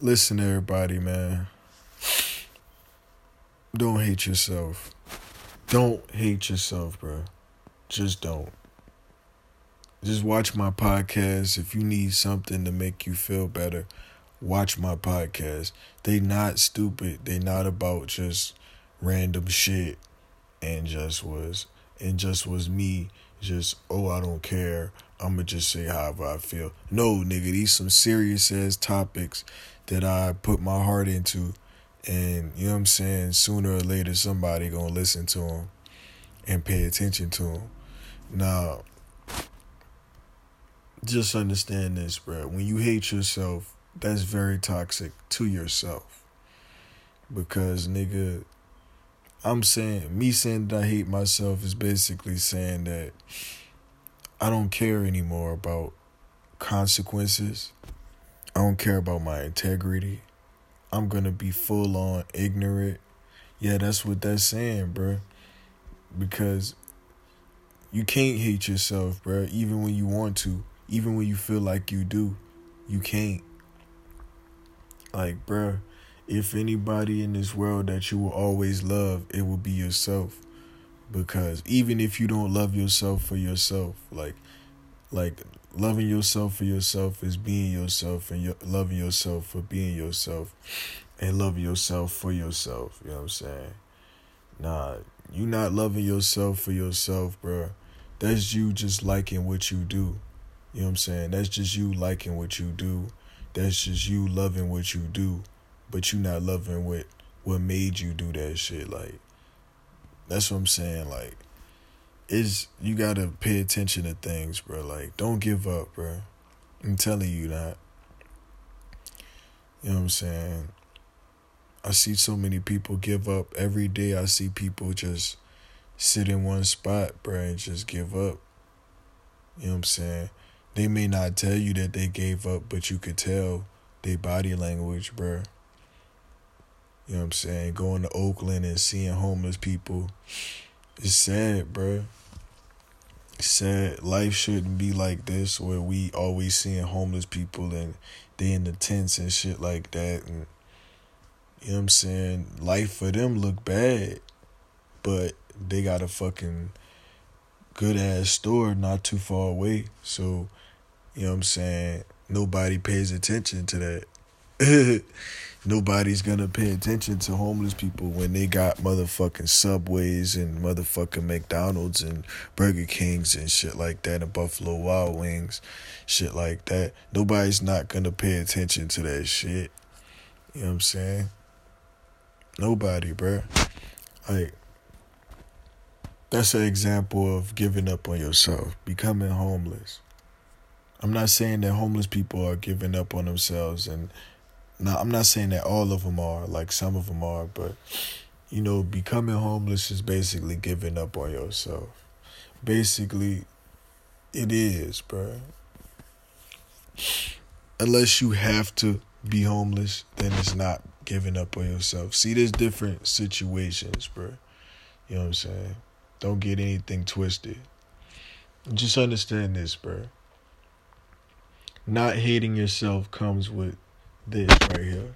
listen, everybody, man. Don't hate yourself. Don't hate yourself, bro. Just don't. Just watch my podcast. If you need something to make you feel better, watch my podcast. They not stupid. They not about just random shit and just was and just was me just oh I don't care. I'ma just say however I feel. No, nigga, these some serious ass topics that I put my heart into and you know what I'm saying, sooner or later somebody to listen to them and pay attention to them. Now, just understand this, bro. When you hate yourself, that's very toxic to yourself. Because nigga, I'm saying me saying that I hate myself is basically saying that I don't care anymore about consequences. I don't care about my integrity. I'm gonna be full on ignorant. Yeah, that's what that's saying, bro. Because you can't hate yourself, bro, even when you want to, even when you feel like you do. You can't. Like, bro, if anybody in this world that you will always love, it will be yourself. Because even if you don't love yourself for yourself, like like loving yourself for yourself is being yourself and loving yourself for being yourself and loving yourself for yourself. You know what I'm saying? Nah, you not loving yourself for yourself, bro. That's you just liking what you do. You know what I'm saying? That's just you liking what you do. That's just you loving what you do, but you not loving what what made you do that shit. Like, that's what I'm saying. Like, is you gotta pay attention to things, bro. Like, don't give up, bro. I'm telling you that. You know what I'm saying? I see so many people give up every day. I see people just sit in one spot, bro, and just give up. You know what I'm saying? They may not tell you that they gave up, but you could tell their body language, bro. You know what I'm saying? Going to Oakland and seeing homeless people. It's sad, bro said life shouldn't be like this where we always seeing homeless people and they in the tents and shit like that and you know what I'm saying? Life for them look bad but they got a fucking good ass store not too far away. So you know what I'm saying? Nobody pays attention to that nobody's gonna pay attention to homeless people when they got motherfucking subways and motherfucking McDonald's and Burger Kings and shit like that and Buffalo Wild Wings, shit like that. Nobody's not gonna pay attention to that shit. You know what I'm saying? Nobody, bruh. Like that's an example of giving up on yourself, becoming homeless. I'm not saying that homeless people are giving up on themselves and now, I'm not saying that all of them are, like some of them are, but you know, becoming homeless is basically giving up on yourself. Basically, it is, bro. Unless you have to be homeless, then it's not giving up on yourself. See, there's different situations, bro. You know what I'm saying? Don't get anything twisted. Just understand this, bro. Not hating yourself comes with this right here.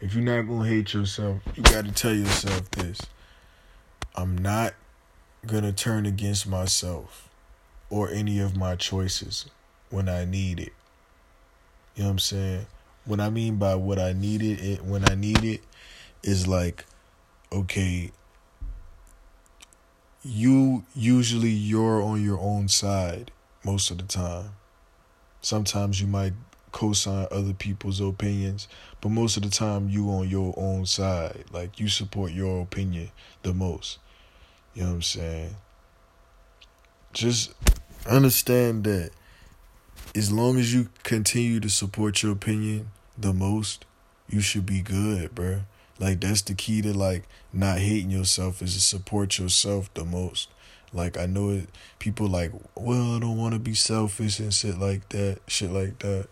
If you're not gonna hate yourself, you gotta tell yourself this. I'm not gonna turn against myself or any of my choices when I need it. You know what I'm saying? What I mean by what I needed it when I need it is like, okay, you usually you're on your own side most of the time. Sometimes you might co-sign other people's opinions, but most of the time you on your own side. Like you support your opinion the most. You know what I'm saying? Just understand that as long as you continue to support your opinion the most, you should be good, bro. Like that's the key to like not hating yourself is to support yourself the most. Like I know it people like, well, I don't want to be selfish and shit like that, shit like that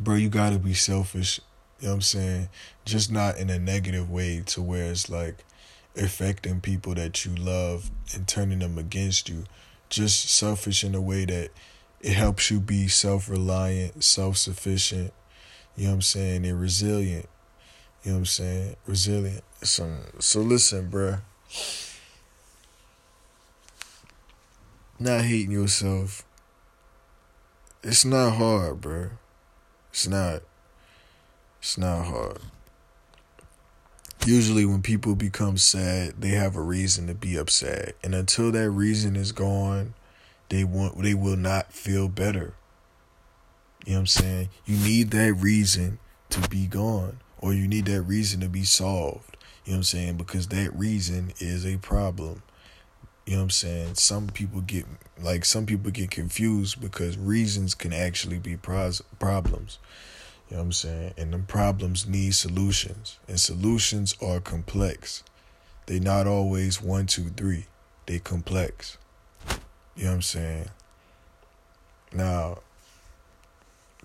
bro, you gotta be selfish. You know what I'm saying? Just not in a negative way to where it's like affecting people that you love and turning them against you. Just selfish in a way that it helps you be self reliant, self sufficient, You know what I'm saying? They're resilient. You know what I'm saying? Resilient. So, so listen, bruh. Not hating yourself. It's not hard, bro. It's not. It's not hard. Usually, when people become sad, they have a reason to be upset, and until that reason is gone, they want they will not feel better. You know what I'm saying? You need that reason to be gone, or you need that reason to be solved. You know what I'm saying? Because that reason is a problem. You know what I'm saying? Some people get like some people get confused because reasons can actually be pros- problems. You know what I'm saying? And the problems need solutions. And solutions are complex. They not always one, two, three. They complex. You know what I'm saying? Now,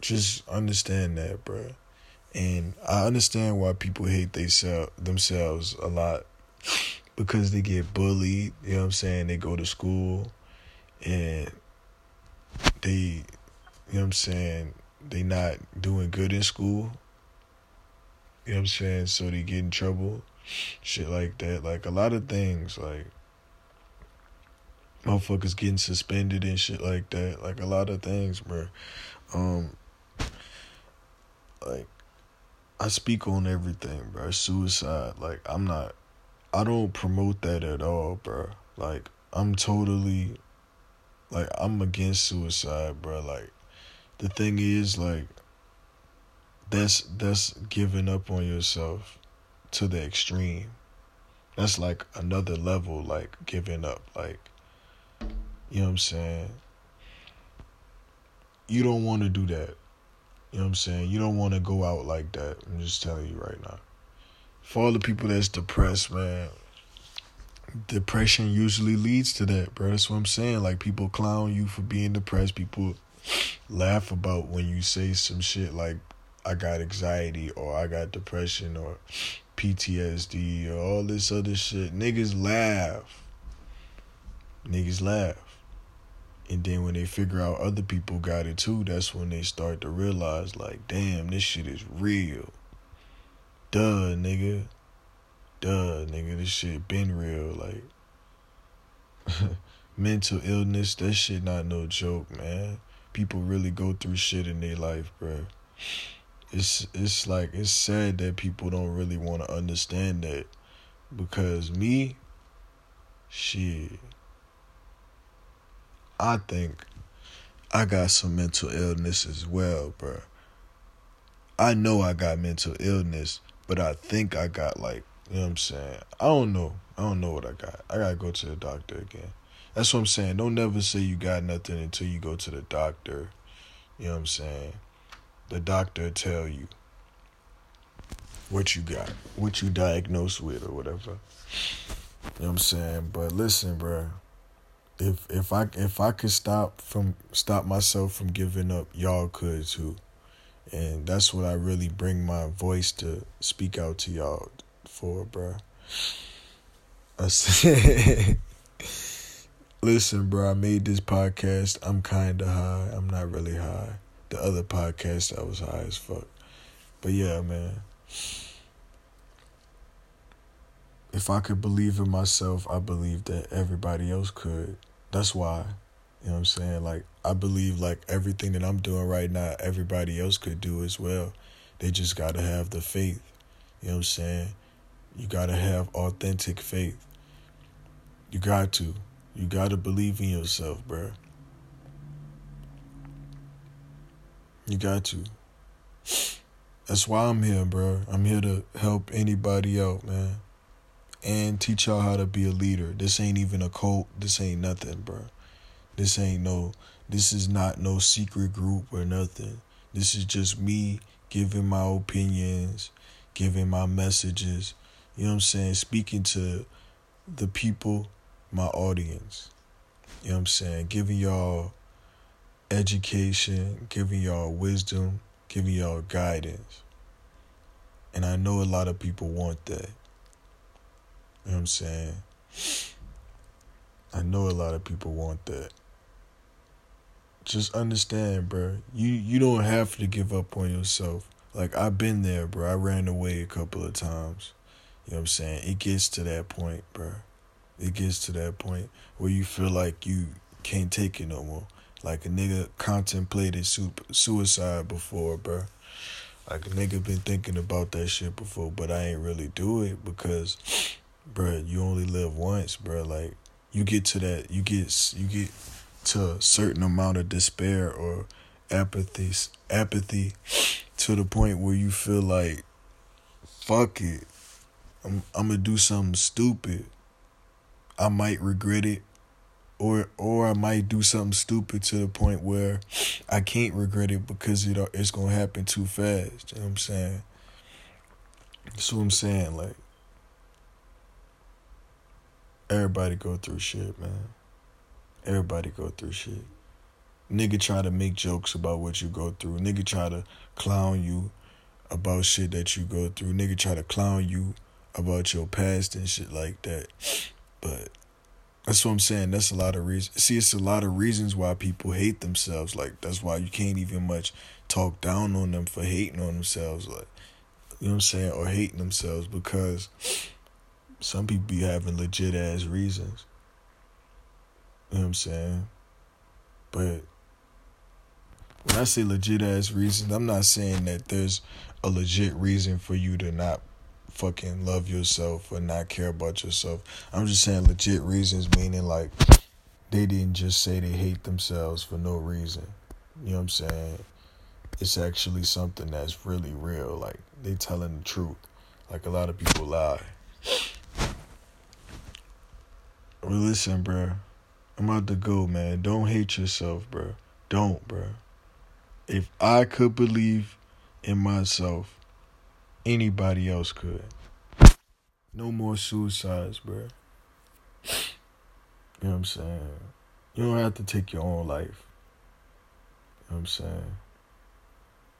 just understand that, bro. And I understand why people hate they sell themselves a lot because they get bullied, you know what I'm saying? They go to school and they you know what I'm saying, they not doing good in school. You know what I'm saying? So they get in trouble. Shit like that. Like a lot of things like motherfuckers getting suspended and shit like that. Like a lot of things, bro. Um like I speak on everything, bro. Suicide. Like I'm not I don't promote that at all, bro. Like I'm totally like I'm against suicide, bro. Like the thing is like that's that's giving up on yourself to the extreme. That's like another level like giving up like you know what I'm saying? You don't want to do that. You know what I'm saying? You don't want to go out like that. I'm just telling you right now. For all the people that's depressed, man, depression usually leads to that, bro. That's what I'm saying. Like people clown you for being depressed. People laugh about when you say some shit like I got anxiety or I got depression or PTSD or all this other shit. Niggas laugh. Niggas laugh. And then when they figure out other people got it too, that's when they start to realize, like, damn, this shit is real. Duh, nigga. Duh, nigga, this shit been real. Like, mental illness, that shit not no joke, man. People really go through shit in their life, bro. It's it's like it's sad that people don't really want to understand that because me, shit, I think I got some mental illness as well, bro. I know I got mental illness, but I think I got like, you know what I'm saying? I don't know. I don't know what I got. I gotta go to the doctor again. That's what I'm saying. Don't never say you got nothing until you go to the doctor. You know what I'm saying? The doctor tell you what you got, what you diagnosed with or whatever. You know what I'm saying? But listen, bro if if I if I could stop from stop myself from giving up, y'all could too. And that's what I really bring my voice to speak out to y'all for, bro. Listen, bro. I made this podcast. I'm kind of high. I'm not really high. The other podcast, I was high as fuck. But yeah, man. If I could believe in myself, I believe that everybody else could. That's why. You know what I'm saying? Like I believe like everything that I'm doing right now, everybody else could do as well. They just gotta have the faith. You know what I'm saying? You gotta have authentic faith. You got to. You gotta believe in yourself, bro. You got to. That's why I'm here, bro. I'm here to help anybody out, man and teach y'all how to be a leader. This ain't even a cult. This ain't nothing, bro. This ain't no. This is not no secret group or nothing. This is just me giving my opinions, giving my messages. You know what I'm saying? Speaking to the people, my audience. You know what I'm saying? Giving y'all education, giving y'all wisdom, giving y'all guidance. And I know a lot of people want that. You know what I'm saying? I know a lot of people want that. Just understand, bro. You you don't have to give up on yourself. Like I've been there, bro. I ran away a couple of times. You know what I'm saying? It gets to that point, bro. It gets to that point where you feel like you can't take it no more. Like a nigga contemplated suicide before, bro. Like a nigga been thinking about that shit before, but I ain't really do it because, bro, you only live once, bro. Like you get to that, you get you get to a certain amount of despair or apathy, apathy, to the point where you feel like, fuck it, I'm I'm gonna do something stupid. I might regret it or or I might do something stupid to the point where I can't regret it because it it's gonna happen too fast. You know what I'm saying? That's what I'm saying. Like everybody go through shit, man. Everybody go through shit. Nigga try to make jokes about what you go through. Nigga try to clown you about shit that you go through. Nigga try to clown you about your past and shit like that. But that's what I'm saying. That's a lot of reasons. See, it's a lot of reasons why people hate themselves. Like that's why you can't even much talk down on them for hating on themselves. Like you know what I'm saying, or hating themselves because some people be having legit ass reasons. What I'm saying? But when I say legit ass reasons, I'm not saying that there's a legit reason for you to not fucking love yourself or not care about yourself. I'm just saying legit reasons, meaning like they didn't just say they hate themselves for no reason. You know what I'm saying? It's actually something that's really real. Like they telling the truth. Like a lot of people lie. Well, listen, bro. I'm about to go, man. Don't hate yourself, bro. Don't, bro. If I could believe in myself, anybody else could. No more suicides, bro. You know what I'm saying? You don't have to take your own life. You know what I'm saying?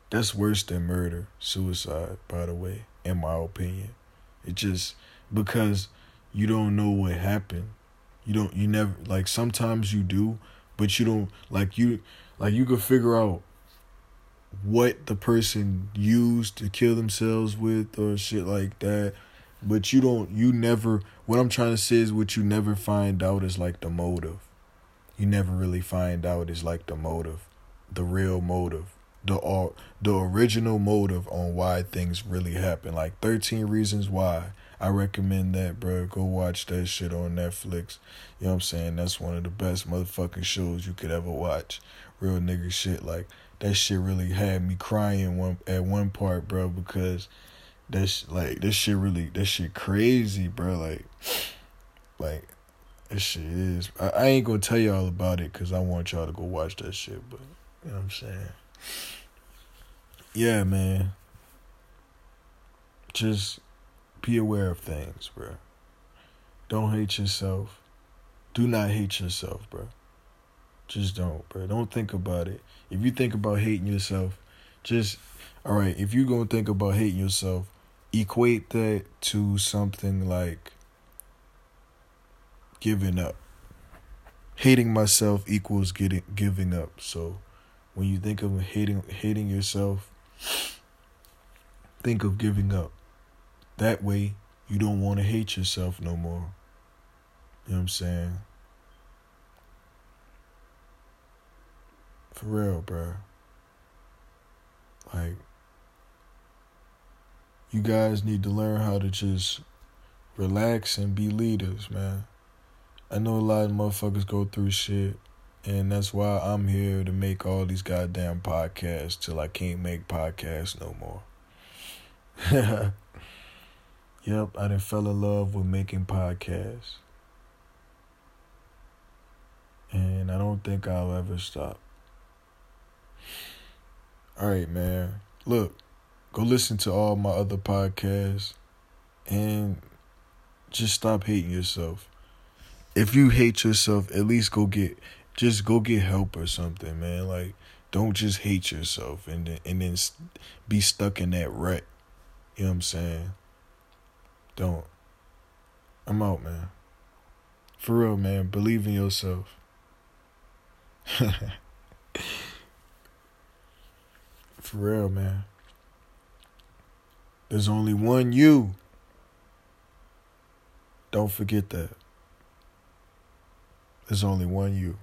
That's worse than murder, suicide, by the way, in my opinion. It just because you don't know what happened. You don't you never like sometimes you do, but you don't like you like you could figure out what the person used to kill themselves with or shit like that. But you don't, you never, what I'm trying to say is what you never find out is like the motive. You never really find out is like the motive, the real motive, the uh, the original motive on why things really happen. Like 13 Reasons Why. I recommend that, bro. Go watch that shit on Netflix. You know what I'm saying? That's one of the best motherfucking shows you could ever watch. Real nigga shit. Like, that shit really had me crying one at one part, bro, because that's like this shit really that shit crazy, bro. Like, like this shit is. I, I ain't gonna tell y'all about it because I want y'all to go watch that shit. But you know what I'm saying? Yeah, man. Just be aware of things, bro. Don't hate yourself. Do not hate yourself, bro. Just don't, bro. Don't think about it. If you think about hating yourself, just all right. If you gonna think about hating yourself, equate that to something like giving up. Hating myself equals getting giving up. So when you think of hating hating yourself, think of giving up. That way you don't want to hate yourself no more. You know what I'm saying? For real, bro. Like, you guys need to learn how to just relax and be leaders, man. I know a lot of motherfuckers go through shit, and that's why I'm here to make all these goddamn podcasts till I can't make podcasts no more. yep, I done fell in love with making podcasts. And I don't think I'll ever stop. All right, man. Look, go listen to all my other podcasts and just stop hating yourself. If you hate yourself, at least go get just go get help or something, man. Like don't just hate yourself and then, and then be stuck in that rut. You know what I'm saying? Don't. I'm out, man. For real, man. Believe in yourself. For real, man. There's only one you. Don't forget that. There's only one you.